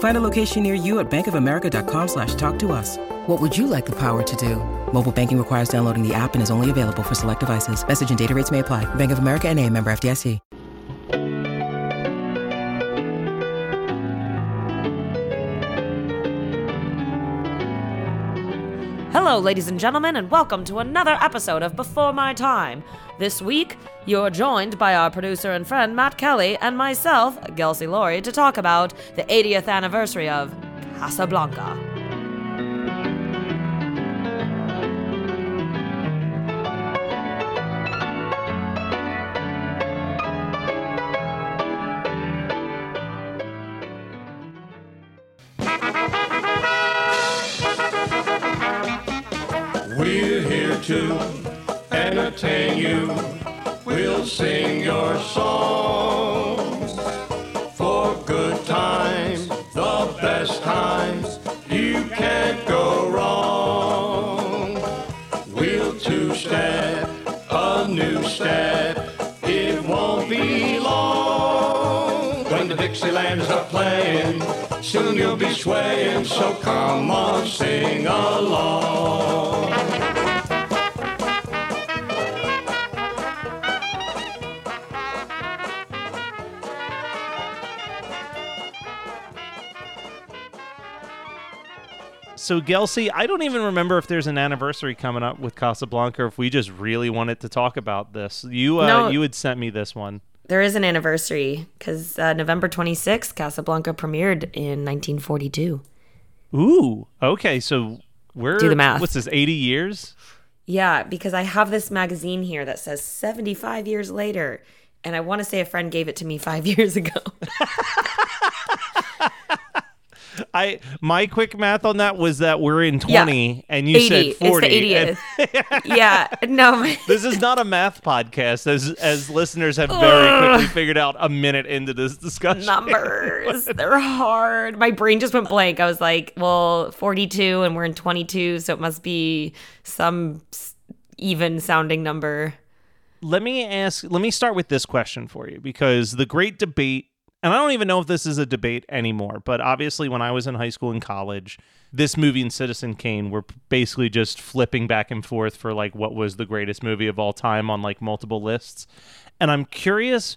Find a location near you at bankofamerica.com slash talk to us. What would you like the power to do? Mobile banking requires downloading the app and is only available for select devices. Message and data rates may apply. Bank of America and a member FDIC. Hello, ladies and gentlemen, and welcome to another episode of Before My Time. This week, you're joined by our producer and friend Matt Kelly and myself, Gelsey Laurie, to talk about the 80th anniversary of Casablanca. We're here to entertain you. We'll sing your songs for good times, the best times. You can't go wrong. We'll two step, a new step. It won't be long when the Dixieland is up playing. Soon you'll be swaying, so come on, sing along. So Gelsey, I don't even remember if there's an anniversary coming up with Casablanca, or if we just really wanted to talk about this. You uh, No. you had sent me this one. There is an anniversary because uh, November 26th, Casablanca premiered in 1942. Ooh, okay. So we're Do the math. What's this? Eighty years? Yeah, because I have this magazine here that says 75 years later. And I want to say a friend gave it to me five years ago. I my quick math on that was that we're in Yeah. twenty, and you 80. said forty. It's the and 80th. yeah. No. this is not a math podcast, as as listeners have very quickly figured out a minute into this discussion. numbers. They're hard. My brain just went blank. I was like, well, 42 and we're in 22, so it must be some even sounding number. let me ask let me start with this question for you because the great debate and I don't even know if this is a debate anymore, but obviously when I was in high school and college, this movie and Citizen Kane were basically just flipping back and forth for like what was the greatest movie of all time on like multiple lists. And I'm curious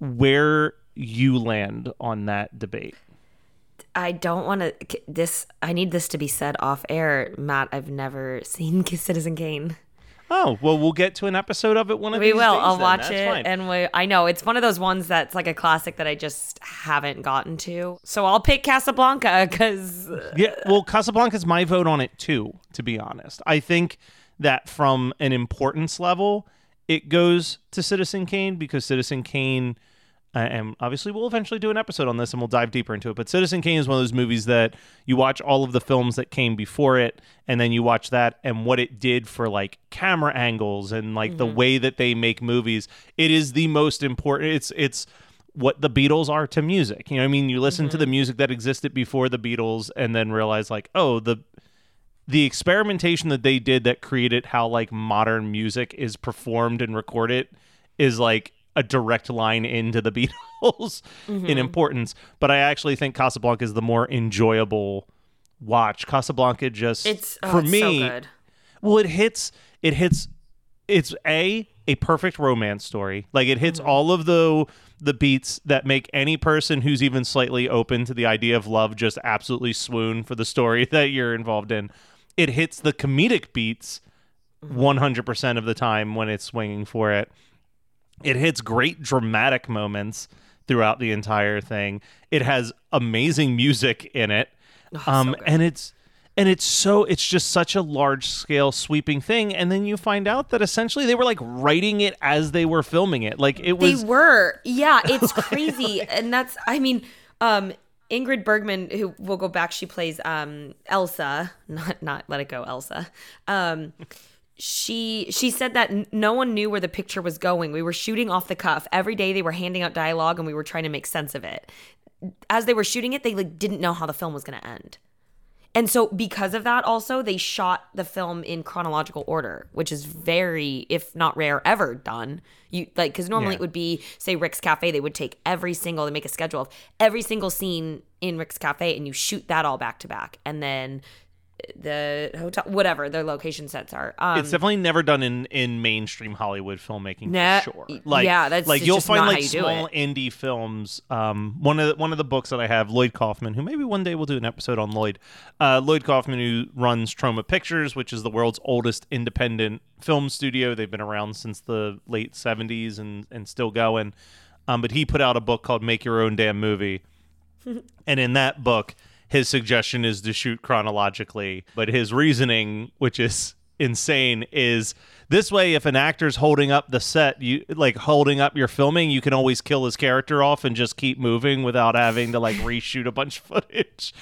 where you land on that debate. I don't want to this I need this to be said off air. Matt, I've never seen Citizen Kane. Oh, well we'll get to an episode of it one of We these We will. days I'll then. watch That's it fine. and we I know it's one of those ones that's like a classic that I just haven't gotten to. So I'll pick Casablanca cuz Yeah, well, Casablanca's my vote on it too. To be honest, I think that from an importance level, it goes to Citizen Kane because Citizen Kane, uh, and obviously we'll eventually do an episode on this and we'll dive deeper into it. But Citizen Kane is one of those movies that you watch all of the films that came before it, and then you watch that and what it did for like camera angles and like the mm-hmm. way that they make movies. It is the most important. It's it's what the Beatles are to music. You know, what I mean, you listen to mm-hmm. the music that existed before the Beatles, and then realize like, oh, the the experimentation that they did that created how like modern music is performed and recorded is like a direct line into the Beatles in mm-hmm. importance. But I actually think Casablanca is the more enjoyable watch. Casablanca just it's oh, for it's me so good. well, it hits. It hits. It's a a perfect romance story. Like it hits mm-hmm. all of the the beats that make any person who's even slightly open to the idea of love just absolutely swoon for the story that you're involved in. It hits the comedic beats mm-hmm. 100% of the time when it's swinging for it. It hits great dramatic moments throughout the entire thing. It has amazing music in it. um and it's and it's so it's just such a large scale sweeping thing and then you find out that essentially they were like writing it as they were filming it. Like it was They were. Yeah, it's crazy. and that's I mean, um Ingrid Bergman, who will go back, she plays um Elsa, not not let it go, Elsa. Um she she said that no one knew where the picture was going. We were shooting off the cuff. Every day they were handing out dialogue and we were trying to make sense of it. As they were shooting it, they like didn't know how the film was going to end. And so because of that also they shot the film in chronological order, which is very if not rare ever done. You like cuz normally Yeah. it would be say Rick's Cafe they would take every single they make a schedule of every single scene in Rick's Cafe and you shoot that all back to back and then the hotel whatever their location sets are. Um it's definitely never done in in mainstream Hollywood filmmaking Nah, for sure. Like yeah, that's like you'll find like you small indie films. Um, one of the, one of the books that I have, Lloyd Kaufman, who maybe one day we'll do an episode on Lloyd. Uh, Lloyd Kaufman, who runs Troma Pictures, which is the world's oldest independent film studio. They've been around since the late '70s and and still going. Um, but he put out a book called Make Your Own Damn Movie, and in that book, his suggestion is to shoot chronologically, but his reasoning, which is insane, is this way if an actor's holding up the set, you like holding up your filming, you can always kill his character off and just keep moving without having to like reshoot a bunch of footage.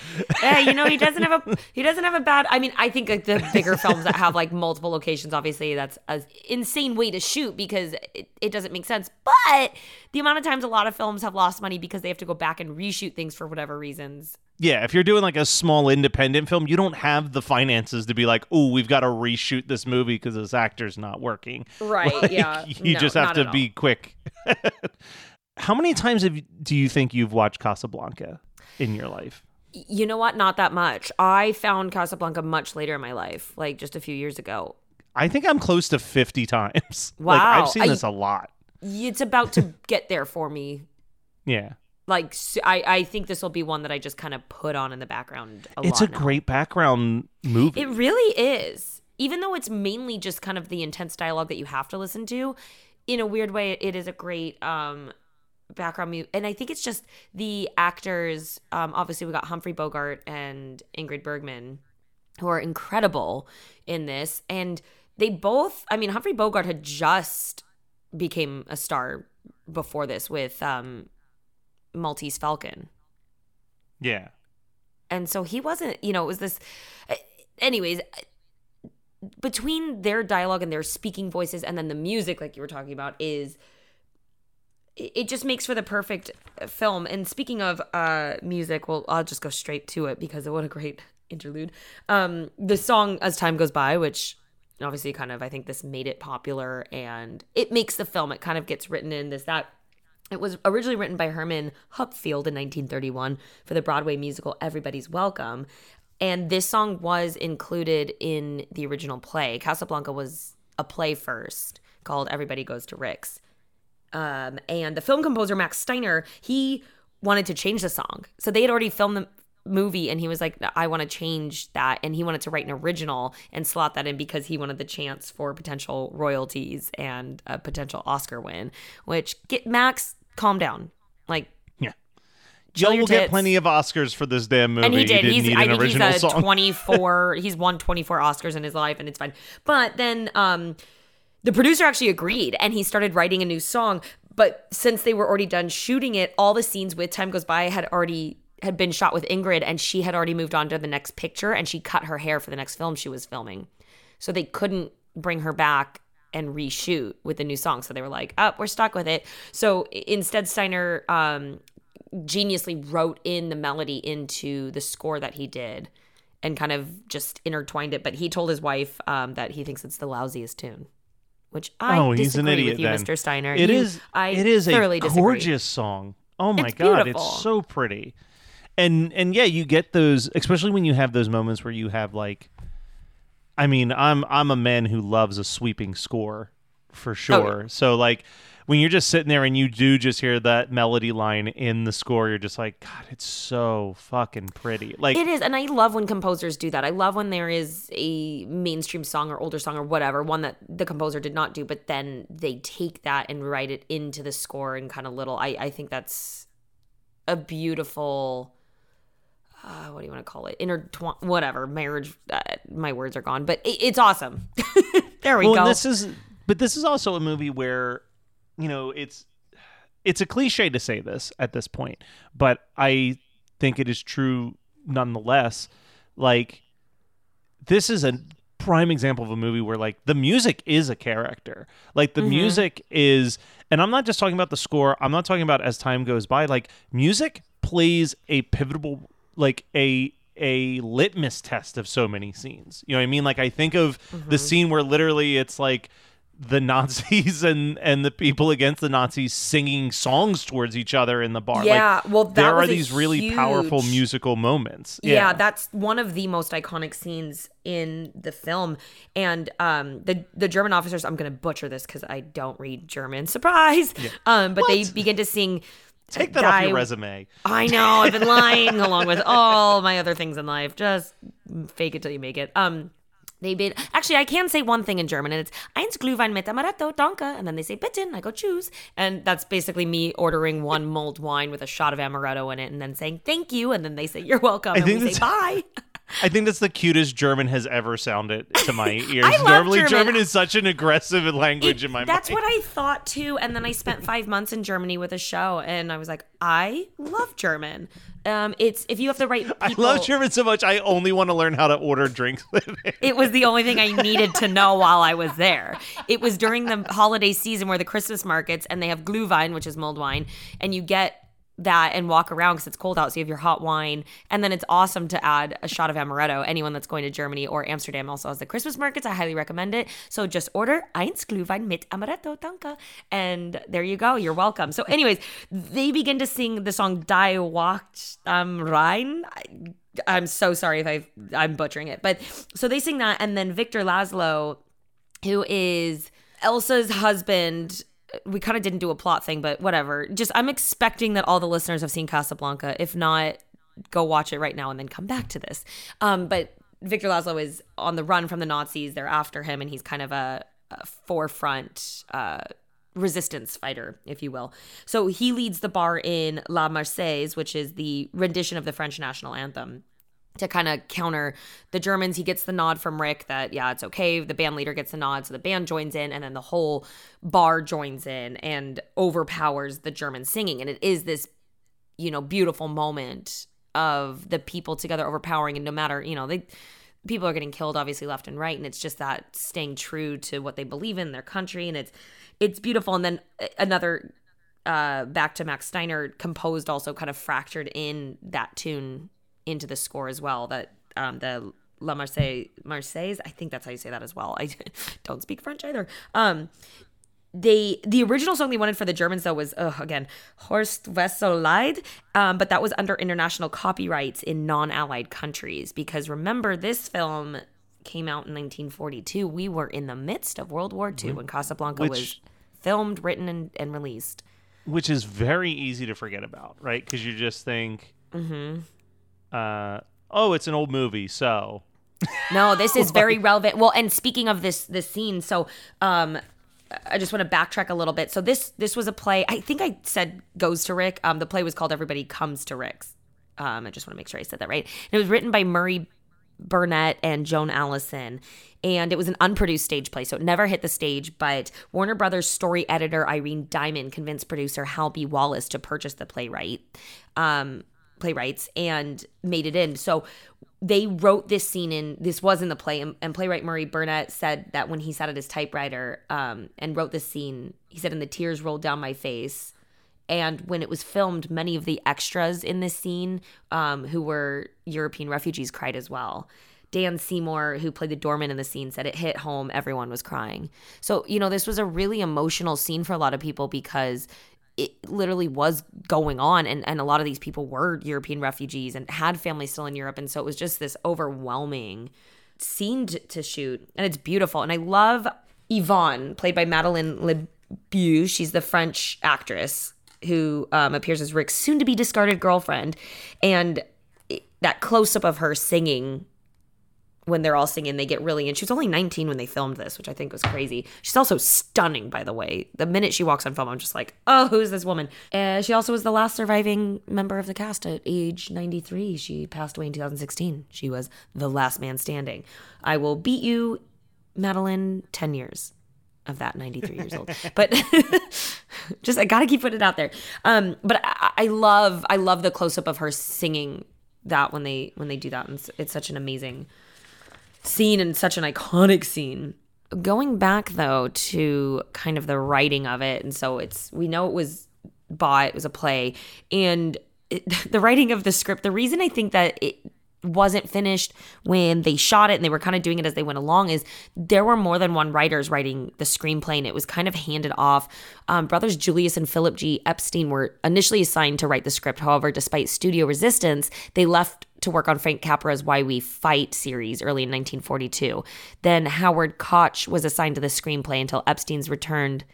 yeah, you know, he doesn't have a he doesn't have a bad. I mean, I think like the bigger films that have like multiple locations, obviously, that's an insane way to shoot because it, it doesn't make sense. But the amount of times a lot of films have lost money because they have to go back and reshoot things for whatever reasons. Yeah, if you're doing like a small independent film, you don't have the finances to be like, "Oh, we've got to reshoot this movie because this actor's not working." Right, Like, yeah. You No, just have to be quick. How many times have you, do you think you've watched Casablanca in your life? You know what? Not that much. I found Casablanca much later in my life, like just a few years ago. I think I'm close to 50 times. Like Wow. I've seen I- this a lot. It's about to get there for me. Yeah. Like I, I think this will be one that I just kind of put on in the background. A It's a now. great background movie. It really is. Even though it's mainly just kind of the intense dialogue that you have to listen to, in a weird way, it is a great um, background mute. And I think it's just the actors. Um, obviously, we got Humphrey Bogart and Ingrid Bergman, who are incredible in this. And they both, I mean, Humphrey Bogart had just became a star before this with um, Maltese Falcon. Yeah. and so he wasn't you know it was this anyways between their dialogue and their speaking voices and then the music like you were talking about is it it just makes for the perfect film. And speaking of uh music well i'll just go straight to it because what a great interlude. Um the song as time goes by which obviously kind of i think this made it popular and it makes the film. It kind of gets written in this that it was originally written by Herman Hupfeld in 1931 for the Broadway musical Everybody's Welcome. And this song was included in the original play. Casablanca was a play first called Everybody Goes to Rick's. Um, and the film composer, Max Steiner, he wanted to change the song. So they had already filmed the movie and he was like, I want to change that. And he wanted to write an original and slot that in because he wanted the chance for potential royalties and a potential Oscar win, which get Max, calm down. Like, Yeah. Joe will get plenty of Oscars for this damn movie. and he did. didn't He's need I an think original he's a song. 24 he's won 24 Oscars in his life and it's fine. But then um the producer actually agreed and he started writing a new song, but since they were already done shooting it, all the scenes with Time Goes By had already had been shot with Ingrid and she had already moved on to the next picture and she cut her hair for the next film she was filming. So they couldn't bring her back and reshoot with the new song. So they were like, "Up, we're stuck with it." So instead Steiner um geniusly wrote in the melody into the score that he did and kind of just intertwined it. But he told his wife um, that he thinks it's the lousiest tune, which I oh, he's an disagree idiot with you, then. Mr. Steiner. It You- is. I it is a thoroughly disagree. gorgeous song. Oh my It's god, beautiful. it's so pretty. And and yeah, you get those, especially when you have those moments where you have like, I mean, I'm I'm a man who loves a sweeping score, for oh, sure. So like, when you're just sitting there and you do just hear that melody line in the score, you're just like, God, it's so fucking pretty. Like It is, and I love when composers do that. I love when there is a mainstream song or older song or whatever, one that the composer did not do, but then they take that and write it into the score and kind of little. I I think that's a beautiful. Uh, what do you want to call it? Intertwine, whatever. Marriage. Uh, my words are gone, but it, it's awesome. there we well, go. this is, but this is also a movie where, you know, it's it's a cliche to say this at this point, but I think it is true nonetheless. Like, this is a prime example of a movie where like the music is a character. Like the music is, and I'm not just talking about the score. I'm not talking about as time goes by. Like music plays a pivotal, like a a litmus test of so many scenes. You know what I mean? Like I think of the scene where literally it's like the Nazis and and the people against the Nazis singing songs towards each other in the bar. Yeah, like, well, that there are these really powerful musical moments. yeah. that's one of the most iconic scenes in the film. And um, the the German officers, I'm going to butcher this because I don't read German. Surprise! Um, but they begin to sing. Take that off your resume. I know I've been lying along with all my other things in life. Just fake it till you make it. Um, they bid. Actually, I can say one thing in German, and it's eins Glühwein mit Amaretto, danke. And then they say bitte, and I go choose, and that's basically me ordering one mulled wine with a shot of amaretto in it, and then saying thank you, and then they say you're welcome, and we say bye. I think that's the cutest German has ever sounded to my ears. Normally, German. German. is such an aggressive language It- in my that's mind. That's what I thought too. And then I spent five months in Germany with a show, and I was like, I love German. Um, it's if you have the right people. I love German so much. I only want to learn how to order drinks it. It was the only thing I needed to know while I was there. It was during the holiday season where the Christmas markets and they have Glühwein, which is mulled wine, and you get that and walk around because it's cold out. So you have your hot wine, and then it's awesome to add a shot of amaretto. Anyone that's going to Germany or Amsterdam also has the Christmas markets. I highly recommend it. So just order eins Glühwein mit Amaretto, danke, and there you go. You're welcome. So, anyways, they begin to sing the song Die Wacht am Rhein. I'm so sorry if I I'm butchering it, but so they sing that, and then Victor Laszlo, who is Elsa's husband. We kind of didn't do a plot thing, but whatever. Just I'm expecting that all the listeners have seen Casablanca. If not, go watch it right now and then come back to this. Um, but Victor Laszlo is on the run from the Nazis. They're after him, and he's kind of a, a forefront uh, resistance fighter, if you will. So he leads the bar in La Marseillaise, which is the rendition of the French national anthem. To kind of counter the Germans, he gets the nod from Rick that, yeah, it's okay. The band leader gets the nod, so the band joins in, and then the whole bar joins in and overpowers the German singing. And it is this you know beautiful moment of the people together overpowering and no matter you know they people are getting killed obviously left and right and it's just that staying true to what they believe in their country and it's it's beautiful and then uh, another uh back to max steiner composed also kind of fractured in that tune into the score as well that um the La Marseille Marseillaise I think that's how you say that as well I don't speak French either um they the original song they wanted for the Germans though was again Horst Wessel Lied, um, but that was under international copyrights in non-allied countries because remember this film came out in 1942. We were in the midst of World War II when Casablanca Which- was filmed, written, and, and released. which is very easy to forget about, right? Because you just think, Mm-hmm. Uh, oh, it's an old movie, so No, this is very relevant. Well, and speaking of this this scene, so um I just want to backtrack a little bit. So this this was a play. I think I said goes to Rick. Um the play was called Everybody Comes to Rick's. Um I just want to make sure I said that right. And it was written by Murray Burnett and Joan Allison. And it was an unproduced stage play, so it never hit the stage. But Warner Brothers story editor Irene Diamond convinced producer Hal B. Wallis to purchase the playwright, um, playwrights, and made it in. So they wrote this scene in. This was in the play, and, and playwright Murray Burnett said that when he sat at his typewriter um, and wrote this scene, he said, "And the tears rolled down my face." And when it was filmed, many of the extras in this scene, um, who were European refugees, cried as well. Dan Seymour, who played the doorman in the scene, said it hit home. Everyone was crying. So, you know, this was a really emotional scene for a lot of people because it literally was going on. And, and a lot of these people were European refugees and had families still in Europe. And so it was just this overwhelming scene to, to shoot. And it's beautiful. And I love Yvonne, played by Madeline Bew. She's the French actress who um, appears as Rick's soon to be discarded girlfriend. And it- that close up of her singing when they're all singing, they get really. And she was only 19 when they filmed this, which I think was crazy. She's also stunning, by the way. The minute she walks on film, I'm just like, oh, who's this woman? Uh, she also was the last surviving member of the cast at age 93. She passed away in 2016. She was the last man standing. I will beat you, Madeline, 10 years of that 93 years old but just i gotta keep putting it out there um but i, I love i love the close-up of her singing that when they when they do that and it's, it's such an amazing scene and such an iconic scene. Going back though to kind of the writing of it and so it's we know it was bought it was a play and it, the writing of the script the reason i think that it wasn't finished when they shot it and they were kind of doing it as they went along is there were more than one writers writing the screenplay and it was kind of handed off. Um, brothers julius and philip g. Epstein were initially assigned to write the script. However despite studio resistance they left to work on frank capra's why we fight series early in 1942 then howard koch was assigned to the screenplay until epstein's returned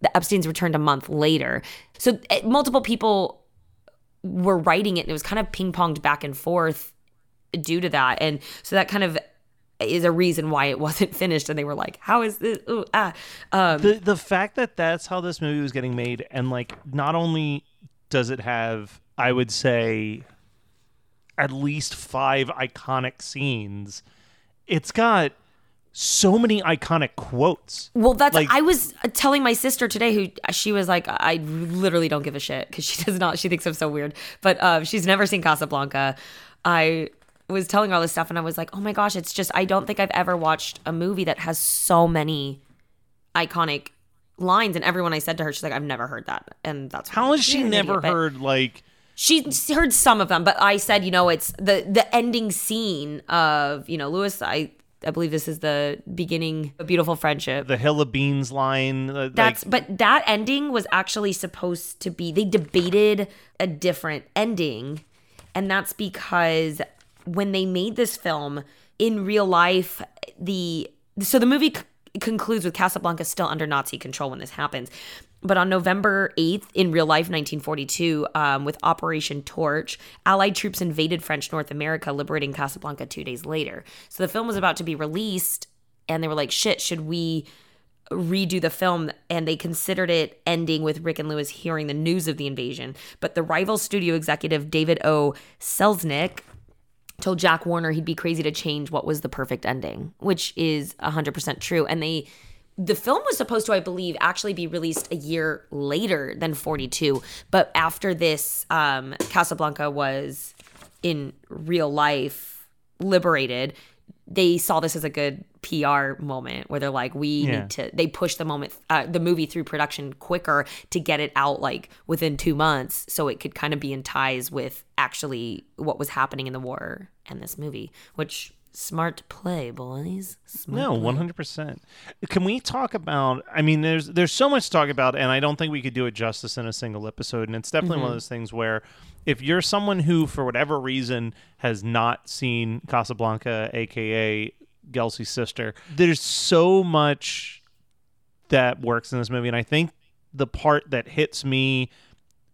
the epstein's returned a month later so eh, multiple people were writing it and it was kind of ping-ponged back and forth due to that. And so that kind of is a reason why it wasn't finished. And they were like, how is this? Ooh, ah. Um, the the fact that that's how this movie was getting made and like not only does it have i would say at least five iconic scenes it's got so many iconic quotes well, that's, like- I was telling my sister today who she was like, I literally don't give a shit because she does not, she thinks I'm so weird, but um, she's never seen Casablanca. I was telling her all this stuff and I was like, oh my gosh, it's just, I don't think I've ever watched a movie that has so many iconic lines. And everyone I said to her, she's like, I've never heard that. And that's how has she never idiot, heard like She heard some of them, but I said, you know, it's the the ending scene of, you know, Louis. I I believe this is the beginning, a beautiful friendship. the hill of beans line uh, That's like, but that ending was actually supposed to be. They debated a different ending, and that's because when they made this film in real life, the so the movie concludes with Casablanca still under Nazi control when this happens. But on November 8th, in real life, 1942, um, with Operation Torch, Allied troops invaded French North America, liberating Casablanca two days later. So the film was about to be released, and they were like, shit, should we redo the film and they considered it ending with Rick and Louis hearing the news of the invasion. But the rival studio executive David O. Selznick told Jack Warner he'd be crazy to change what was the perfect ending, which is 100% true. And they the film was supposed to, I believe, actually be released a year later than 42. But after this, um, Casablanca was in real life liberated. They saw this as a good PR moment where they're like, we Yeah. need to. They push the moment, uh, the movie through production quicker to get it out like within two months, so it could kind of be in ties with actually what was happening in the war and this movie. Which smart play, boys. Smart No, one hundred percent. Can we talk about? I mean, there's there's so much to talk about, and I don't think we could do it justice in a single episode. And it's definitely one of those things where, if you're someone who, for whatever reason, has not seen Casablanca, aka Gelsey's sister, there's so much that works in this movie, and I think the part that hits me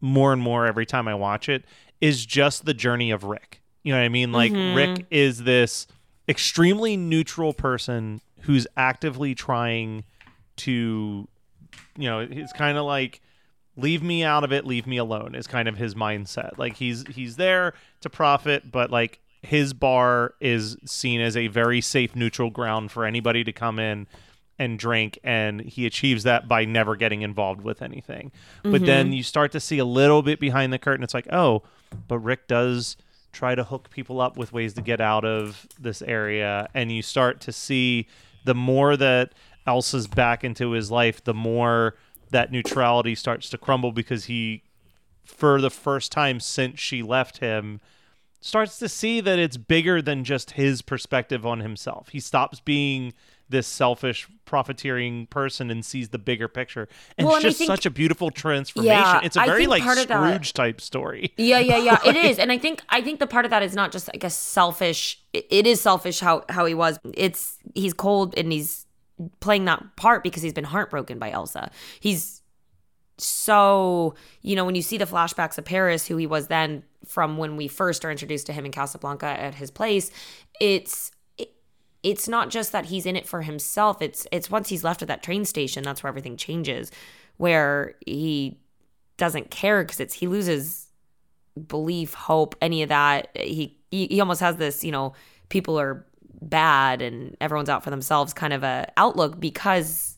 more and more every time I watch it is just the journey of Rick. You know what I mean? Like mm-hmm. Rick is this extremely neutral person who's actively trying to you know, it's kind of like leave me out of it, leave me alone is kind of his mindset. Like he's he's there to profit, but like his bar is seen as a very safe neutral ground for anybody to come in and drink and he achieves that by never getting involved with anything. But mm-hmm. then you start to see a little bit behind the curtain it's like, "Oh, but Rick does try to hook people up with ways to get out of this area and you start to see the more that Elsa's back into his life, the more that neutrality starts to crumble because he for the first time since she left him starts to see that it's bigger than just his perspective on himself. He stops being this selfish profiteering person and sees the bigger picture. And Well, it's and just think- such a beautiful transformation. Yeah, it's a very like of that- Scrooge type story. Yeah, yeah, yeah. It is, and I think I think the part of that is not just like a selfish. it- It is selfish how how he was. It's he's cold and he's playing that part because he's been heartbroken by Elsa. He's so, you know, when you see the flashbacks of Paris, who he was then from when we first are introduced to him in Casablanca at his place, it's it's not just that he's in it for himself. It's it's once he's left at that train station, that's where everything changes, where he doesn't care because it's he loses belief, hope, any of that. He, he he almost has this, you know, people are bad and everyone's out for themselves kind of a outlook because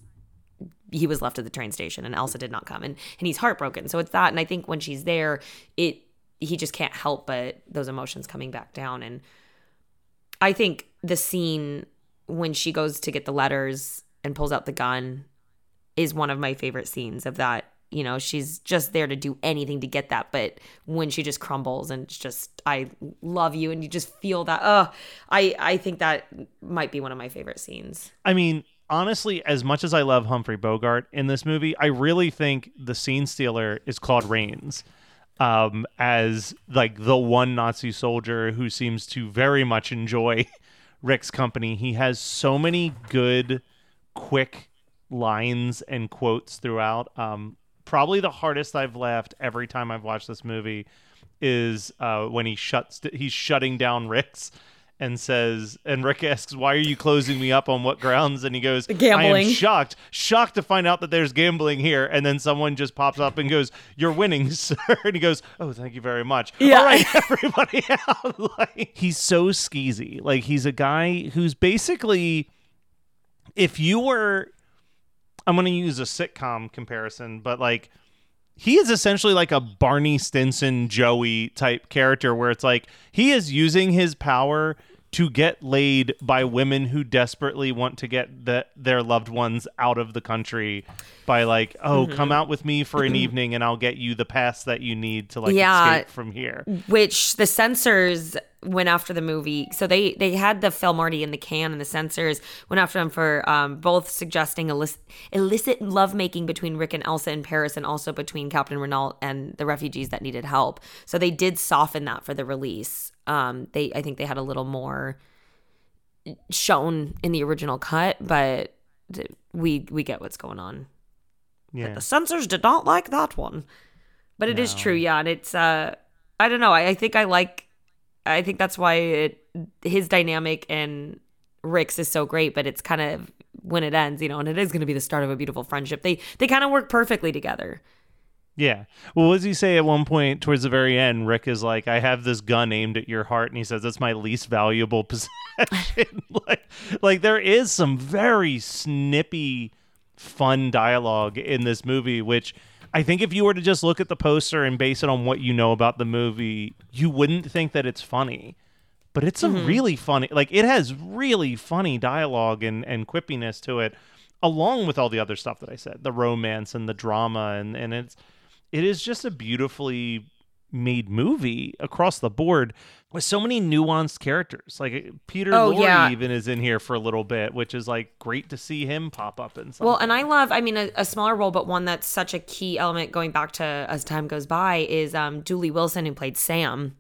he was left at the train station and Elsa did not come and and he's heartbroken. So it's that and I think when she's there, it he just can't help but those emotions coming back down and I think the scene when she goes to get the letters and pulls out the gun is one of my favorite scenes of that you know she's just there to do anything to get that but when she just crumbles and it's just i love you and you just feel that oh i i think that might be one of my favorite scenes I mean, honestly, as much as I love Humphrey Bogart in this movie, I really think the scene stealer is Claude Rains um, as like the one Nazi soldier who seems to very much enjoy Rick's company. He has so many good, quick lines and quotes throughout. Um, probably the hardest I've laughed every time I've watched this movie is uh, when he shuts he's shutting down Rick's and says and Rick asks why are you closing me up on what grounds? And he goes gambling. I am shocked shocked to find out that there's gambling here. And then someone just pops up and goes you're winning sir. And he goes oh thank you very much. Yeah. all right everybody out like, he's so skeezy. Like he's a guy who's basically if you were I'm going to use a sitcom comparison, but like he is essentially like a Barney Stinson Joey type character where it's like he is using his power to get laid by women who desperately want to get the, their loved ones out of the country by like, oh, come out with me for an evening and I'll get you the pass that you need to like Yeah. escape from here. which the censors went after the movie. So they they had the film already in the can and the censors went after them for um, both suggesting illicit, illicit lovemaking between rick and elsa in paris and also between captain renault and the refugees that needed help. So they did soften that for the release um, they i think they had a little more shown in the original cut but we we get what's going on. Yeah. the censors did not like that one. But it is true yeah and it's uh i don't know I, I think i like i think that's why it his dynamic and rick's is so great but it's kind of when it ends you know and it is going to be the start of a beautiful friendship. They they kind of work perfectly together Yeah. Well, what does he say at one point towards the very end? Rick is like, I have this gun aimed at your heart. And he says, that's my least valuable possession. like, like, there is some very snippy, fun dialogue in this movie, which I think if you were to just look at the poster and base it on what you know about the movie, you wouldn't think that it's funny. But it's a mm-hmm. really funny, like, it has really funny dialogue and, and quippiness to it, along with all the other stuff that I said the romance and the drama. And, and it's, it is just a beautifully made movie across the board with so many nuanced characters. Like Peter Oh, Lorre yeah. even is in here for a little bit, which is like great to see him pop up in something. Well, and I love, I mean, a, a smaller role, but one that's such a key element going back to as time goes by is um, Dooley Wilson, who played Sam.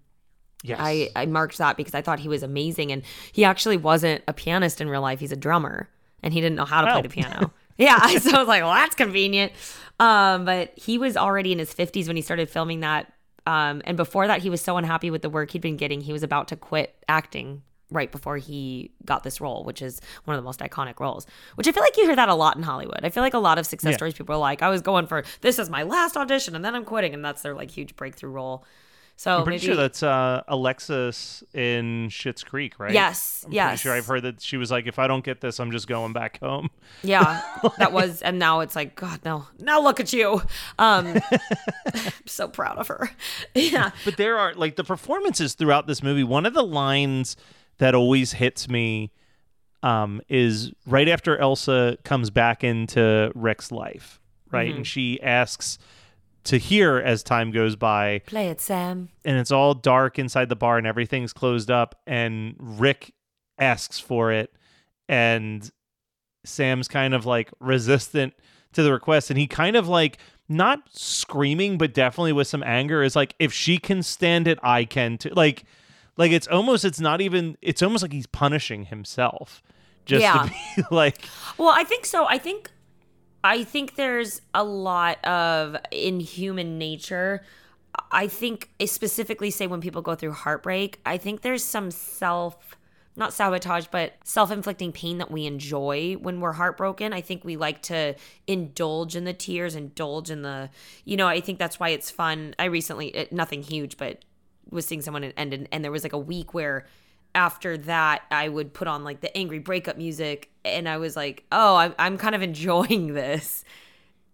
yes. I, I marked that because I thought he was amazing. And he actually wasn't a pianist in real life, he's a drummer and he didn't know how to play Oh. the piano. yeah. So I was like, well, that's convenient. Um, but he was already in his 50s when he started filming that. Um, and before that, he was so unhappy with the work he'd been getting, he was about to quit acting right before he got this role, which is one of the most iconic roles. Which I feel like you hear that a lot in Hollywood. I feel like a lot of success Yeah. stories, people are like, I was going for this is my last audition and then I'm quitting, and that's their like huge breakthrough role. So I'm pretty maybe, sure that's uh, Alexis in Schitt's Creek, right? Yes, I'm pretty yes. sure I've heard that she was like, if I don't get this, I'm just going back home. Yeah, that was, and now it's like, God, no, now look at you. Um, I'm so proud of her. Yeah, But there are like the performances throughout this movie. One of the lines that always hits me um, is right after Elsa comes back into Rick's life, right? Mm-hmm. And she asks to hear as time goes by, play it, Sam. and it's all dark inside the bar and everything's closed up, and Rick asks for it, and Sam's kind of like resistant to the request, and he kind of like not screaming, but definitely with some anger is like, if she can stand it, I can too. Like, like it's almost it's not even it's almost like he's punishing himself just Yeah. to be like Well, I think so. I think I think there's a lot of in human nature. I think eh, specifically say when people go through heartbreak, I think there's some self not sabotage, but self-inflicting pain that we enjoy when we're heartbroken. I think we like to indulge in the tears, indulge in the, you know. I think that's why it's fun. I recently, it, nothing huge, but was seeing someone and, and and there was like a week where after that I would put on like the angry breakup music, and I was like, oh, I'm I'm kind of enjoying this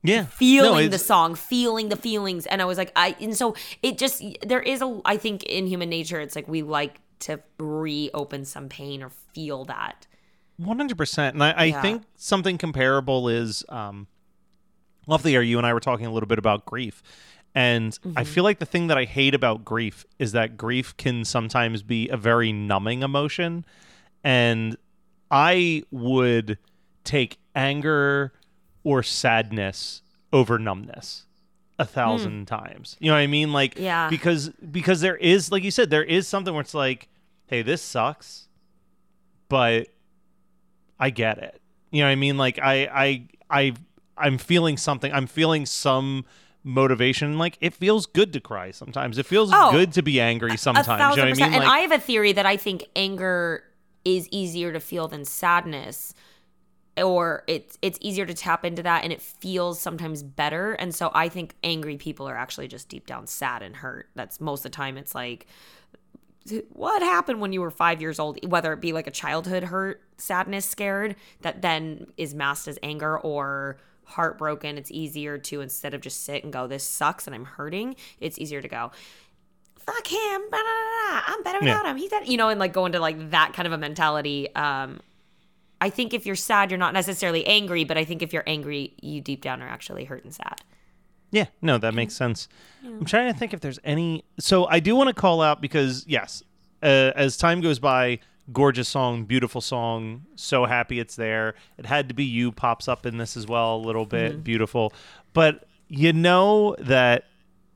yeah, feeling No, the song, feeling the feelings. And I was like, I, and so it just, there is a, I think in human nature, it's like we like to reopen some pain or feel that. One hundred percent, and I, I Yeah. think something comparable is um, off the air. You and I were talking a little bit about grief, and I mm-hmm. feel like the thing that I hate about grief is that grief can sometimes be a very numbing emotion, and I would take anger or sadness over numbness a thousand hmm. times. You know what I mean? Like, Yeah. because because there is, like you said, there is something where it's like, hey, this sucks, but I get it. You know what I mean? Like I I I I'm feeling something. I'm feeling some motivation. Like it feels good to cry sometimes. It feels Oh, good to be angry A sometimes. You know what I mean? And Like I have a theory that I think anger is easier to feel than sadness. Or it's it's easier to tap into that and it feels sometimes better. And so I think angry people are actually just deep down sad and hurt. That's most of the time it's like what happened when you were five years old, whether it be like a childhood hurt, sadness, scared, that then is masked as anger or heartbroken. It's easier to, instead of just sit and go, this sucks and I'm hurting, it's easier to go, fuck him, blah, blah, blah, I'm better Yeah. without him. He's that, you know, and like go into like that kind of a mentality. Um, I think if you're sad, you're not necessarily angry, but I think if you're angry, you deep down are actually hurt and sad. Yeah, no, that makes sense. I'm trying to think if there's any. So I do want to call out because yes, uh, as time goes by, gorgeous song, beautiful song, so happy it's there. It had to be you pops up in this as well a little bit, mm-hmm. beautiful. But you know that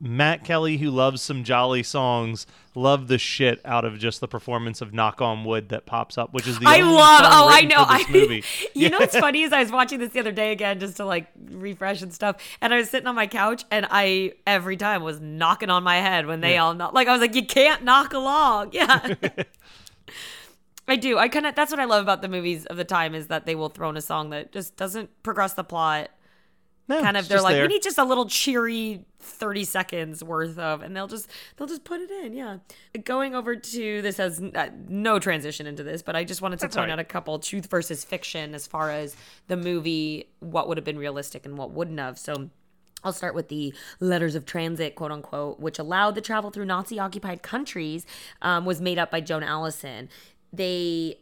Matt Kelly, who loves some jolly songs, loved the shit out of just the performance of "Knock on Wood" that pops up, which is the I love. Oh, I know. I, movie. you know what's funny is I was watching this the other day again just to like refresh and stuff, and I was sitting on my couch and I every time was knocking on my head when they all knock. Like I was like, you can't knock along. Yeah. I do. I kind of. That's what I love about the movies of the time is that they will throw in a song that just doesn't progress the plot. No, Kind of. They're like, there. we need just a little cheery thirty seconds worth of, and they'll just they'll just put it in. Yeah. Going over to this has uh, no transition into this, but I just wanted to That's point right. out a couple truth versus fiction as far as the movie, what would have been realistic and what wouldn't have. So. I'll start with the letters of transit, quote unquote, which allowed the travel through Nazi occupied countries, um, was made up by Joan Allison. They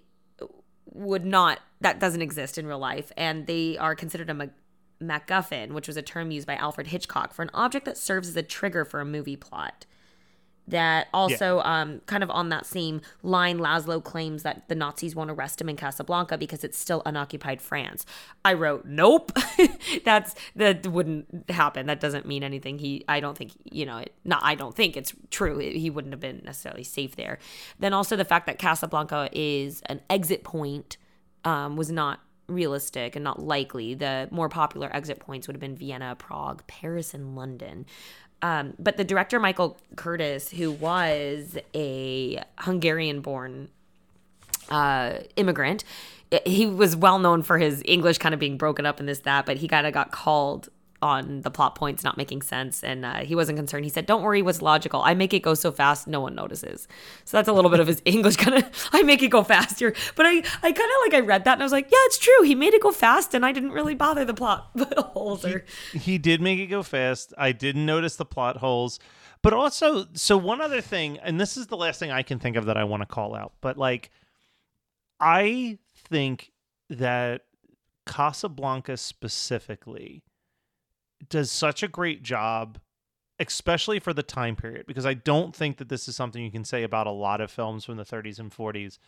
would not, that doesn't exist in real life. And they are considered a MacGuffin, which was a term used by Alfred Hitchcock for an object that serves as a trigger for a movie plot. That also, um, kind of on that same line, Laszlo claims that the Nazis won't arrest him in Casablanca because it's still unoccupied France. I wrote, nope, that's that wouldn't happen. That doesn't mean anything. He, I don't think, you know, it, not. I don't think it's true. He wouldn't have been necessarily safe there. Then also the fact that Casablanca is an exit point um, was not realistic and not likely. The more popular exit points would have been Vienna, Prague, Paris, and London. Um, but the director Michael Curtiz, who was a Hungarian-born uh, immigrant, he was well known for his English kind of being broken up in this that, but he kind of got called on the plot points not making sense and uh, he wasn't concerned. He said don't worry what's logical. I make it go so fast no one notices. So that's a little bit of his english kind of i make it go faster. But i i kind of like i read that and i was like yeah it's true. He made it go fast and i didn't really bother the plot holes or he did make it go fast. I didn't notice the plot holes. But also, so one other thing, and this is the last thing I can think of that I want to call out, but like, I think that Casablanca specifically does such a great job, especially for the time period, because I don't think that this is something you can say about a lot of films from the 30s and 40s.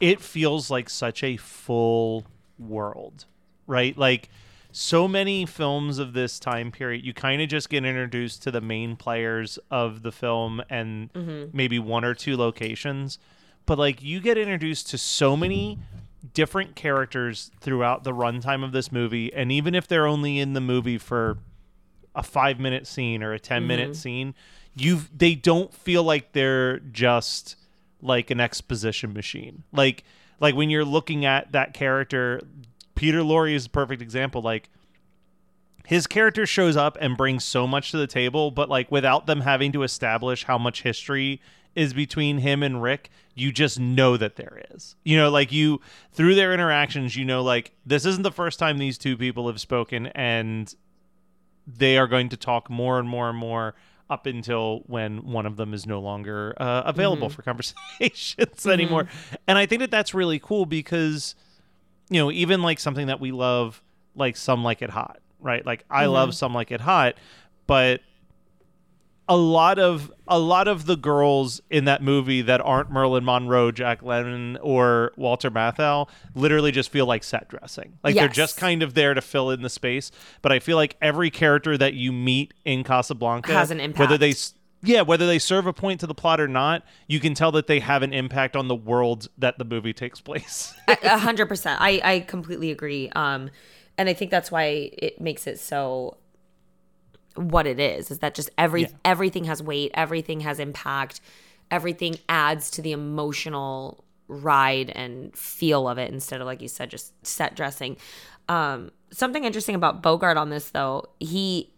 It feels like such a full world, right? Like, so many films of this time period, you kind of just get introduced to the main players of the film and mm-hmm. maybe one or two locations. But like you get introduced to so many different characters throughout the runtime of this movie, and even if they're only in the movie for a five minute scene or a 10 minute mm-hmm. scene, you they don't feel like they're just like an exposition machine. Like like when you're looking at that character, Peter Lorre is a perfect example. Like his character shows up and brings so much to the table, but like without them having to establish how much history is between him and Rick, you just know that there is. You know, like you through their interactions, you know, like this isn't the first time these two people have spoken, and they are going to talk more and more and more up until when one of them is no longer uh, available mm-hmm. for conversations mm-hmm. anymore. And I think that that's really cool because, you know, even like something that we love, like Some Like It Hot, right? Like I love mm-hmm. Some Like It Hot, but a lot of a lot of the girls in that movie that aren't Marilyn Monroe, Jack Lemmon, or Walter Matthau literally just feel like set dressing. Like they're just kind of there to fill in the space. But I feel like every character that you meet in Casablanca Has an impact. Whether they yeah, whether they serve a point to the plot or not, you can tell that they have an impact on the world that the movie takes place. A hundred percent. I I completely agree. Um, and I think that's why it makes it so what it is. Is that just every Yeah. everything has weight, everything has impact, everything adds to the emotional ride and feel of it instead of like you said, just set dressing. Um, something interesting about Bogart on this though, he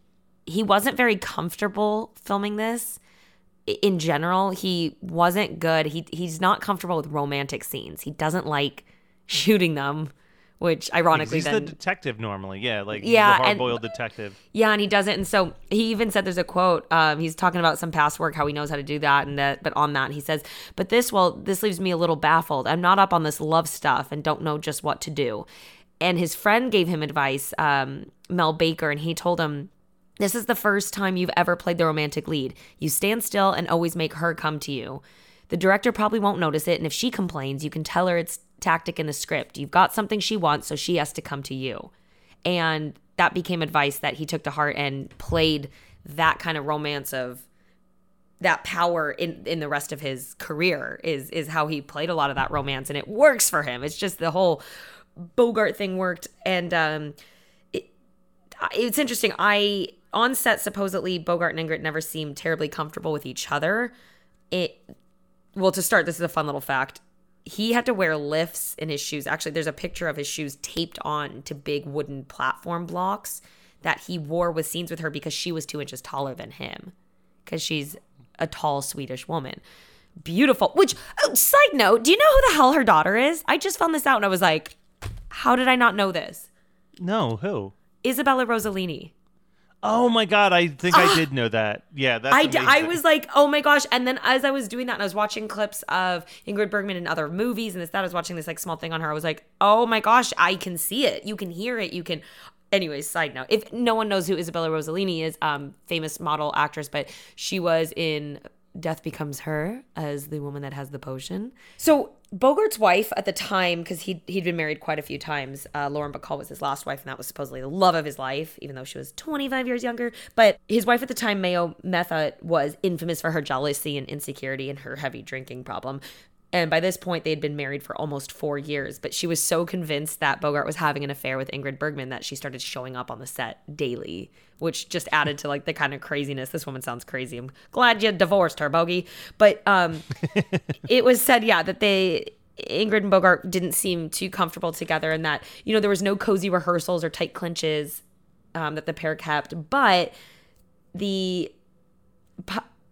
he wasn't very comfortable filming this in general he wasn't good he he's not comfortable with romantic scenes he doesn't like shooting them which ironically then he's the detective normally, yeah, like Yeah, he's and- the hard-boiled detective. yeah and he doesn't and so he even said there's a quote um, he's talking about some past work how he knows how to do that and that but on that he says but this well this leaves me a little baffled i'm not up on this love stuff and don't know just what to do and his friend gave him advice um, mel baker and he told him this is the first time you've ever played the romantic lead. You stand still and always make her come to you. The director probably won't notice it, and if she complains, you can tell her it's tactic in the script. You've got something she wants, so she has to come to you. And that became advice that he took to heart and played that kind of romance of that power in in the rest of his career is is how he played a lot of that romance and it works for him. It's just the whole Bogart thing worked and um it's interesting. I on set supposedly Bogart and Ingrid never seemed terribly comfortable with each other. It well to start, this is a fun little fact. He had to wear lifts in his shoes. Actually, there's a picture of his shoes taped on to big wooden platform blocks that he wore with scenes with her because she was two inches taller than him. Because she's a tall Swedish woman. Beautiful. Which oh, side note, do you know who the hell her daughter is? I just found this out and I was like, how did I not know this? No, who? Isabella Rossellini. Oh my god, I think I did know that. Yeah, that's I, d- I was like, oh my gosh. And then as I was doing that and I was watching clips of Ingrid Bergman in other movies and this, that, I was watching this like small thing on her. I was like, oh my gosh, I can see it. You can hear it. You can. Anyways, side note. If no one knows who Isabella Rossellini is, um, famous model actress, but she was in Death Becomes Her as the woman that has the potion. So Bogart's wife at the time, because he'd, he'd been married quite a few times, uh, Lauren Bacall was his last wife, and that was supposedly the love of his life, even though she was 25 years younger. But his wife at the time, Mayo Methot, was infamous for her jealousy and insecurity and her heavy drinking problem. And by this point, they had been married for almost four years. But she was so convinced that Bogart was having an affair with Ingrid Bergman that she started showing up on the set daily, which just added to like the kind of craziness. This woman sounds crazy. I'm glad you divorced her, Bogey. But um, it was said, yeah, that they Ingrid and Bogart didn't seem too comfortable together, and that you know there was no cozy rehearsals or tight clinches um, that the pair kept. But the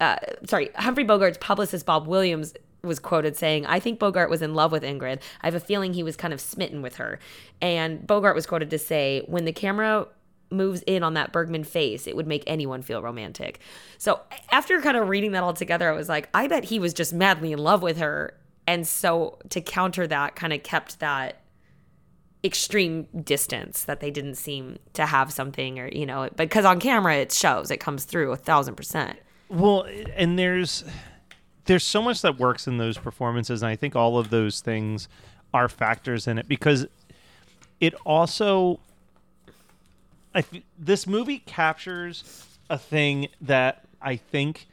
uh, sorry, Humphrey Bogart's publicist Bob Williams was quoted saying, "I think Bogart was in love with Ingrid. I have a feeling he was kind of smitten with her." And Bogart was quoted to say, "When the camera moves in on that Bergman face, it would make anyone feel romantic." So after kind of reading that all together, I was like, I bet he was just madly in love with her. And so to counter that, kind of kept that extreme distance that they didn't seem to have something or you know because on camera it shows it comes through a thousand percent Well, and there's there's so much that works in those performances, and I think all of those things are factors in it because it also I f- this movie captures a thing that I think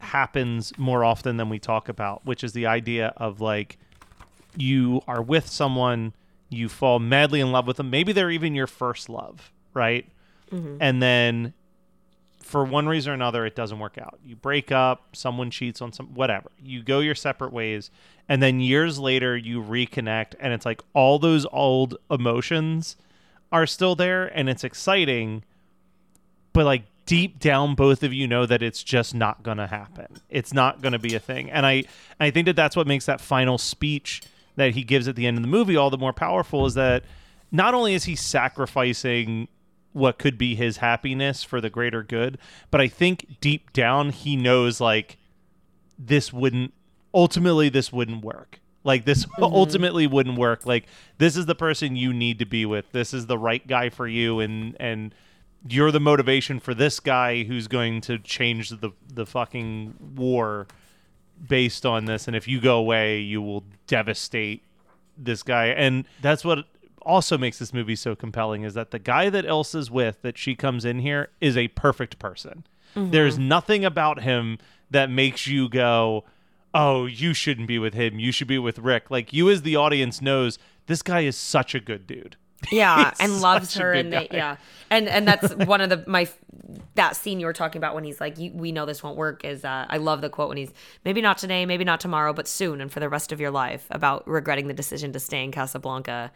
happens more often than we talk about, which is the idea of like you are with someone, you fall madly in love with them. Maybe they're even your first love, right? Mm-hmm. And then for one reason or another, it doesn't work out. You break up, someone cheats on some, whatever. You go your separate ways. And then years later, you reconnect, and it's like all those old emotions are still there, and it's exciting. But like deep down, both of you know that it's just not going to happen. It's not going to be a thing. And I, I think that that's what makes that final speech that he gives at the end of the movie all the more powerful is that not only is he sacrificing what could be his happiness for the greater good, but I think deep down he knows like this wouldn't ultimately this wouldn't work. Like this mm-hmm. ultimately wouldn't work. Like this is the person you need to be with. This is the right guy for you and and you're the motivation for this guy who's going to change the the fucking war based on this and if you go away you will devastate this guy and that's what also makes this movie so compelling is that the guy that Elsa's with that she comes in here is a perfect person. There's nothing about him that makes you go, "Oh, you shouldn't be with him. You should be with Rick." Like you as the audience knows, this guy is such a good dude. yeah He's and loves her and they, yeah and and that's one of the my that scene you were talking about when he's like you, we know this won't work is uh, i love the quote when he's maybe not today maybe not tomorrow but soon and for the rest of your life about regretting the decision to stay in casablanca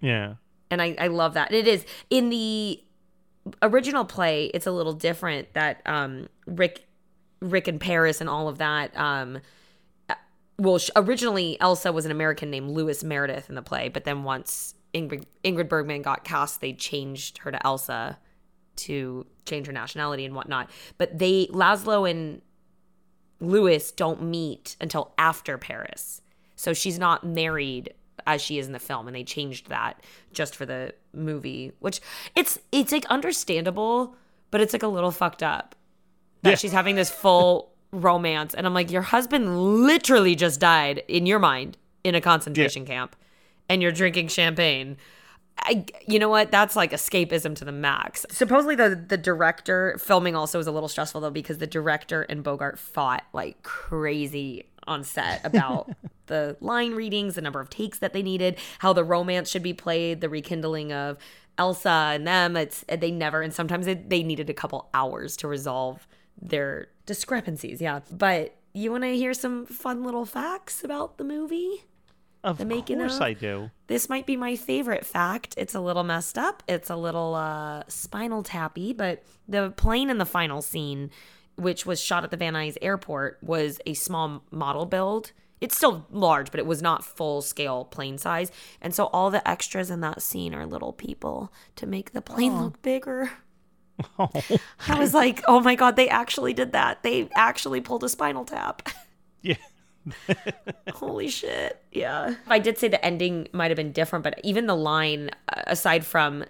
Yeah. and I, I love that. And it is in the original play. It's a little different that um, Rick, Rick and Paris and all of that. Um, uh, well, sh- originally Elsa was an American named Lois Meredith in the play, but then once Ingrid, Ingrid Bergman got cast, they changed her to Elsa to change her nationality and whatnot. But they Laszlo and Lois don't meet until after Paris. So she's not married as she is in the film and they changed that just for the movie, which it's it's like understandable, but it's like a little fucked up that Yeah. she's having this full romance and I'm like your husband literally just died in your mind in a concentration camp and you're drinking champagne. I, you know what? That's like escapism to the max. Supposedly, the the director filming also was a little stressful though because the director and Bogart fought like crazy on set about the line readings, the number of takes that they needed, how the romance should be played, the rekindling of Elsa and them. It's they never, and sometimes they, they needed a couple hours to resolve their discrepancies. Yeah, but you want to hear some fun little facts about the movie? Of The making course of? I do. This might be my favorite fact. It's a little messed up. It's a little uh, spinal tappy, but the plane in the final scene, which was shot at the Van Nuys airport, was a small model build. It's still large, but it was not full scale plane size. And so all the extras in that scene are little people to make the plane look bigger. I was like, oh my God, they actually did that. They actually pulled a spinal tap. Yeah. Holy shit. Yeah. I did say the ending might have been different, but even the line, uh, aside from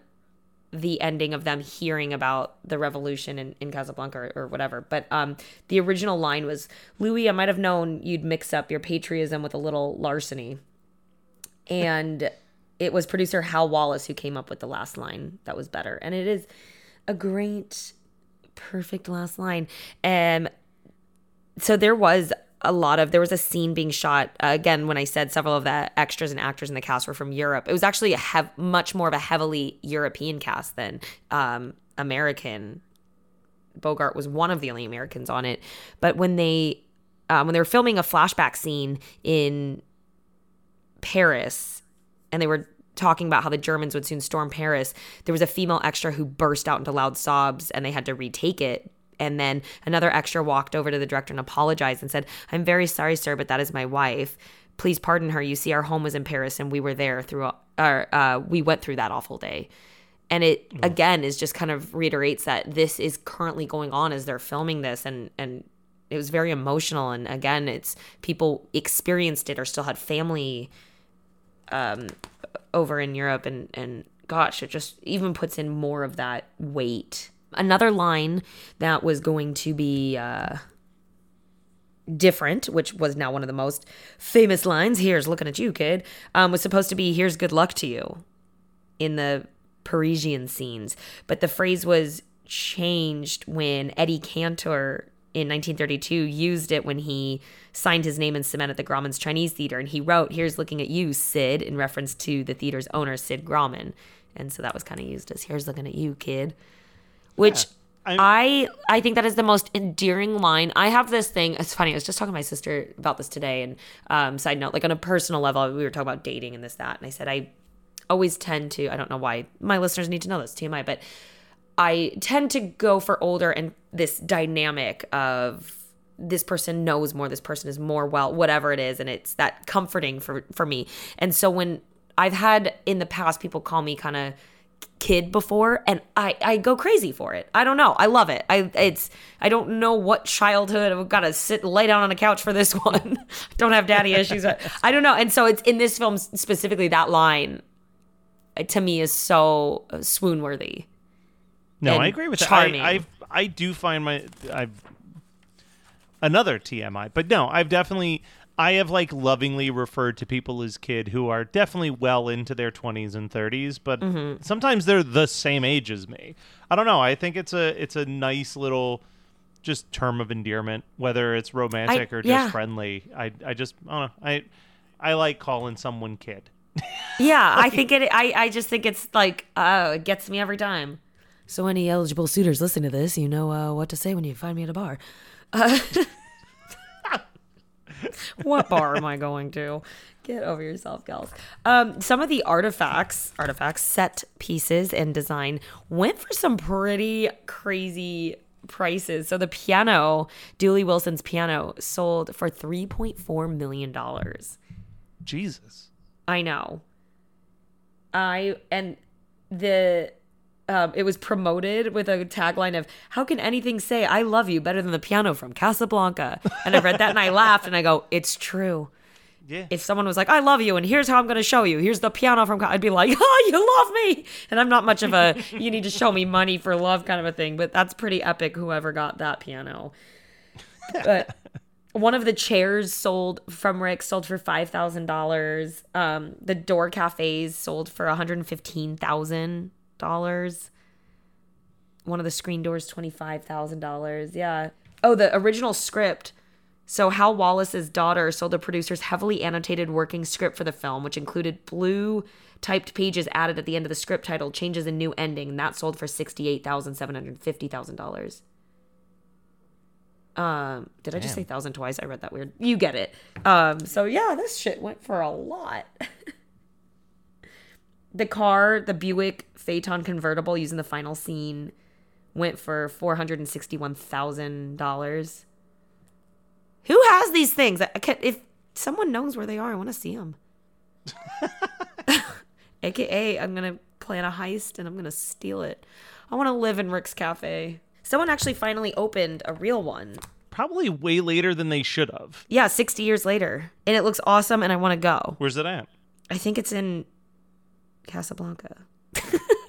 the ending of them hearing about the revolution in, in Casablanca or, or whatever, but um, the original line was Louis, I might have known you'd mix up your patriotism with a little larceny. And it was producer Hal Wallis who came up with the last line that was better. And it is a great, perfect last line. And so there was a lot of there was a scene being shot uh, again when i said several of the extras and actors in the cast were from europe. It was actually a hev- much more of a heavily european cast than um, american. Bogart was one of the only americans on it. But when they um, when they were filming a flashback scene in paris and they were talking about how the Germans would soon storm Paris, there was a female extra who burst out into loud sobs and they had to retake it. And then another extra walked over to the director and apologized and said, I'm very sorry, sir, but that is my wife. Please pardon her. You see, our home was in Paris and we were there through, or uh, we went through that awful day. And it again is just kind of reiterates that this is currently going on as they're filming this and, and it was very emotional. And again, it's people experienced it or still had family um, over in Europe, and and gosh, it just even puts in more of that weight. Another line that was going to be uh, different, which was now one of the most famous lines. Here's looking at you, kid. Um, was supposed to be "Here's good luck to you," in the Parisian scenes, but the phrase was changed when Eddie Cantor in 1932 used it when he signed his name in cement at the Grauman's Chinese Theater. And he wrote, Here's looking at you, Sid, in reference to the theater's owner, Sid Grauman. And so that was kind of used as, Here's looking at you, kid. Which I'm- I I think that is the most endearing line. I have this thing. It's funny. I was just talking to my sister about this today. And um, side note, like on a personal level, we were talking about dating and this that. And I said I always tend to. I don't know why my listeners need to know this TMI, but I tend to go for older and this dynamic of this person knows more. This person is more well, whatever it is, and it's that comforting for for me. And so when I've had in the past people call me kind of kid before and I, I go crazy for it. I don't know. I love it. I it's I don't know what childhood I've got to sit lay down on a couch for this one. don't have daddy issues. I don't know. And so it's in this film specifically that line uh, to me is so uh, swoon worthy. No, I agree with charming. that. I, I I do find my I've another TMI, but no, I've definitely I have like lovingly referred to people as kid who are definitely well into their 20s and 30s, but Mm-hmm. sometimes they're the same age as me. I don't know. I think it's a it's a nice little just term of endearment, whether it's romantic or just yeah. friendly. I I just I don't know. I I like calling someone kid. Yeah, I think it. I I just think it's like oh, it gets me every time. So any eligible suitors listening to this, you know uh, what to say when you find me at a bar. Uh, what bar am I going to? Get over yourself, gals. Um, some of the artifacts, artifacts, set pieces, and design went for some pretty crazy prices. So the piano, Dooley Wilson's piano, sold for three point four million dollars. Jesus. I know. I and the um, it was promoted with a tagline of "How can anything say I love you better than the piano from Casablanca?" And I read that and I laughed and I go, "It's true." Yeah. If someone was like, "I love you," and here's how I'm going to show you. Here's the piano from. I'd be like, "Oh, you love me," and I'm not much of a "you need to show me money for love" kind of a thing. But that's pretty epic. Whoever got that piano. But one of the chairs sold from Rick sold for five thousand dollars. Um, the door cafes sold for one hundred fifteen thousand dollars. One of the screen doors twenty five thousand dollars. Yeah. Oh, the original script. So Hal Wallis's daughter sold the producers heavily annotated working script for the film, which included blue typed pages added at the end of the script titled "Changes in New Ending," and that sold for sixty eight thousand seven hundred fifty thousand dollars. Um, did I just say thousand twice? I read that weird. You get it. Um, so yeah, this shit went for a lot. the car, the Buick Phaeton convertible using the final scene, went for four hundred and sixty-one thousand dollars. Who has these things? I can't, if someone knows where they are, I want to see them. AKA, I'm gonna plan a heist and I'm gonna steal it. I want to live in Rick's Cafe. Someone actually finally opened a real one. Probably way later than they should have. Yeah, 60 years later. And it looks awesome and I want to go. Where's it at? I think it's in Casablanca.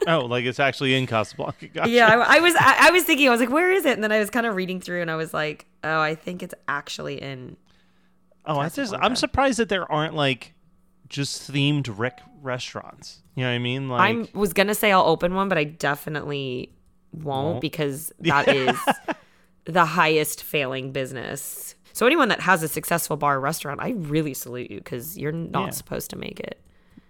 Oh, like it's actually in Casablanca. Gotcha. Yeah, I, I was I, I was thinking I was like, where is it? And then I was kind of reading through and I was like, oh, I think it's actually in. Oh, I just I'm surprised that there aren't like just themed Rick restaurants. You know what I mean? Like I was gonna say I'll open one, but I definitely won't, Won't? because that is the highest failing business. So anyone that has a successful bar or restaurant, I really salute you because you're not Yeah. supposed to make it.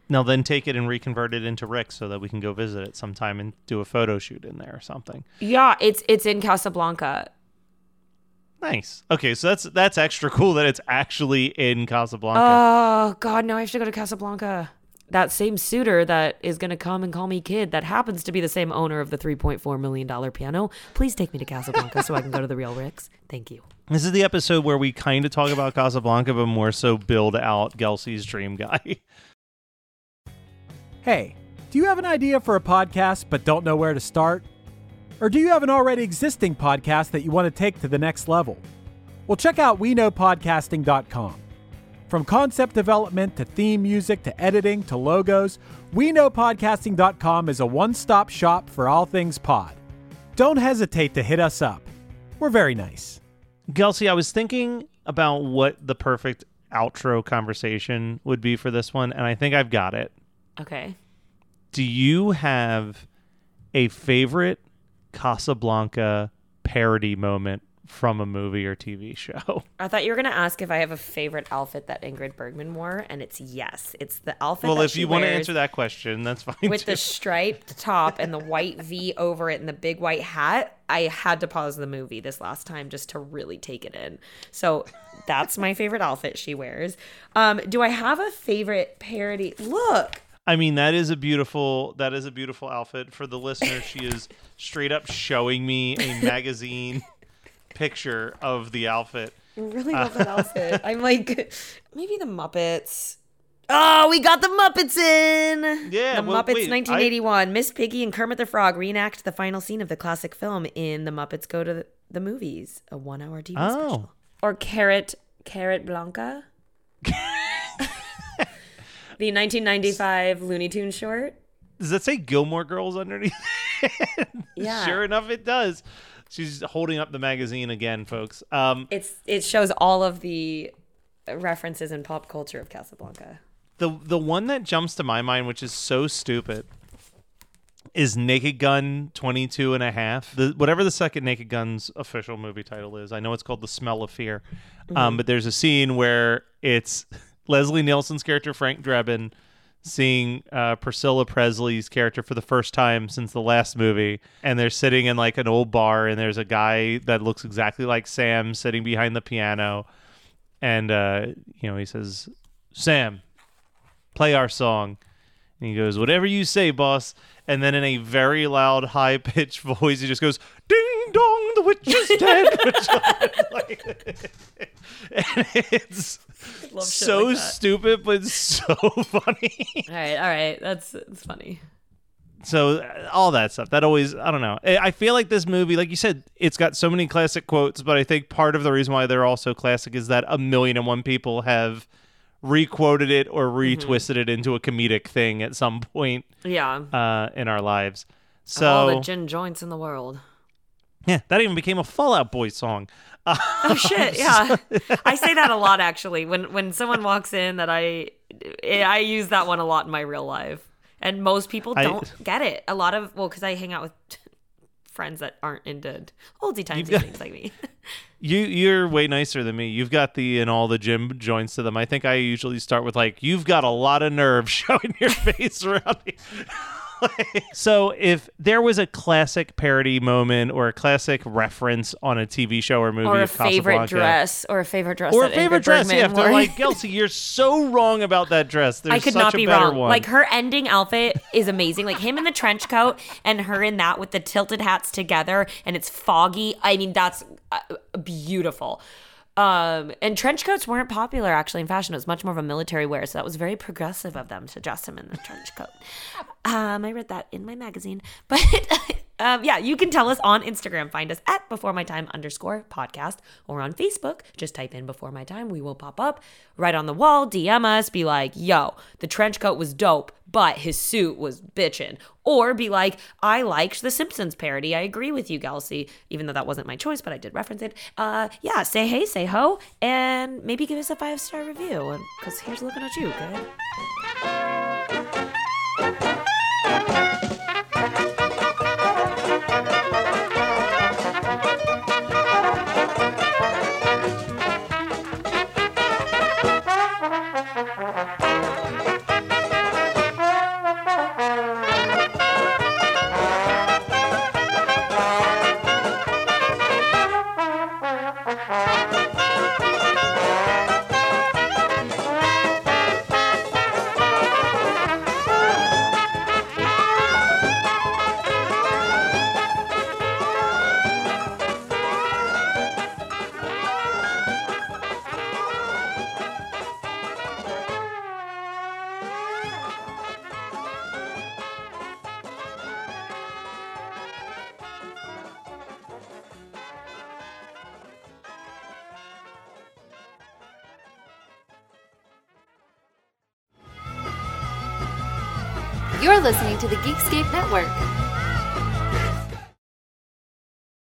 Now then take it and reconvert it into Rick so that we can go visit it sometime and do a photo shoot in there or something. Yeah, it's it's in Casablanca. Nice. Okay, so that's that's extra cool that it's actually in Casablanca. Oh God, now I have to go to Casablanca. That same suitor that is gonna come and call me kid, that happens to be the same owner of the three point four million dollar piano. Please take me to Casablanca so I can go to the real Ricks. Thank you. this is the episode where we kind of talk about Casablanca, but more so build out Gelsey's dream guy. Hey, do you have an idea for a podcast but don't know where to start? Or do you have an already existing podcast that you want to take to the next level? Well, check out WeKnowPodcasting.com. From concept development to theme music to editing to logos, WeKnowPodcasting.com is a one stop shop for all things pod. Don't hesitate to hit us up. We're very nice. Gelsey, I was thinking about what the perfect outro conversation would be for this one, and I think I've got it. Okay. Do you have a favorite Casablanca parody moment from a movie or TV show. I thought you were gonna ask if I have a favorite outfit that Ingrid Bergman wore, and it's yes. It's the outfit. Well, that if she you want to answer that question, that's fine. with too. the striped top and the white V over it and the big white hat. I had to pause the movie this last time just to really take it in. So that's my favorite outfit she wears. Um, do I have a favorite parody? Look, I mean, that is a beautiful that is a beautiful outfit for the listener. she is straight up showing me a magazine picture of the outfit. I really uh, love that outfit. I'm like, maybe the Muppets. Oh, we got the Muppets in. Yeah, the well, Muppets, wait, I- 1981. Miss Piggy and Kermit the Frog reenact the final scene of the classic film in The Muppets Go to the, the Movies, a one-hour TV Oh. special. Or Carrot, Carrotblanca. the 1995 Looney Tunes short. Does that say Gilmore Girls underneath? Yeah. Sure enough, it does. She's holding up the magazine again, folks. Um, It's it shows all of the references in pop culture of Casablanca. the the one that jumps to my mind, which is so stupid, is Naked Gun 22 and a half. The, whatever the second Naked Gun's official movie title is. I know it's called The Smell of Fear. Um, but there's a scene where it's Leslie Nielsen's character, Frank Drebin, seeing uh, Priscilla Presley's character for the first time since the last movie. And they're sitting in like an old bar, and there's a guy that looks exactly like Sam sitting behind the piano. And, uh, you know, he says, Sam, play our song. And he goes, Whatever you say, boss. And then in a very loud, high pitched voice, he just goes, Ding the witch is dead. Like- and it's so like stupid, but so funny. All right, all right, that's that's funny. so all that stuff that always i don't know I feel like this movie like you said it's got so many classic quotes but i think part of the reason why they're all so classic is that a million and one people have requoted it or Mm-hmm. retwisted it into a comedic thing at some point Yeah, uh, in our lives Of all the so gin joints in the world. Yeah that even became a Fall Out Boy song Oh shit! Yeah, I say that a lot actually. When when someone walks in, that I eh, I use that one a lot in my real life, and most people don't get it. A lot of well, because I hang out with friends that aren't into oldie timesy got- things like me. you you're way nicer than me you've got the and all the gym joints to them i think i usually start with like you've got a lot of nerve showing your face around so if there was a classic parody moment or a classic reference on a TV show or movie or a of favorite dress, or a favorite dress, or a favorite Ingrid dress, Bergman yeah. If they're wore. like Kelsey, you're so wrong about that dress. There's I could such not be wrong. One. Like her ending outfit is amazing. Like him in the trench coat and her in that with the tilted hats together, and it's foggy. I mean, that's uh, beautiful. Um, and trench coats weren't popular actually in fashion. It was much more of a military wear, so that was very progressive of them to dress him in the trench coat. Um, I read that in my magazine, but um, yeah, you can tell us on Instagram. Find us at Before My Time underscore podcast, or on Facebook. Just type in Before My Time. We will pop up right on the wall. DM us. Be like, "Yo, the trench coat was dope, but his suit was bitchin'." Or be like, "I liked the Simpsons parody. I agree with you, Gelsey, even though that wasn't my choice, but I did reference it." Uh, yeah, say hey, say ho, and maybe give us a five star review. Because here's looking at you, good.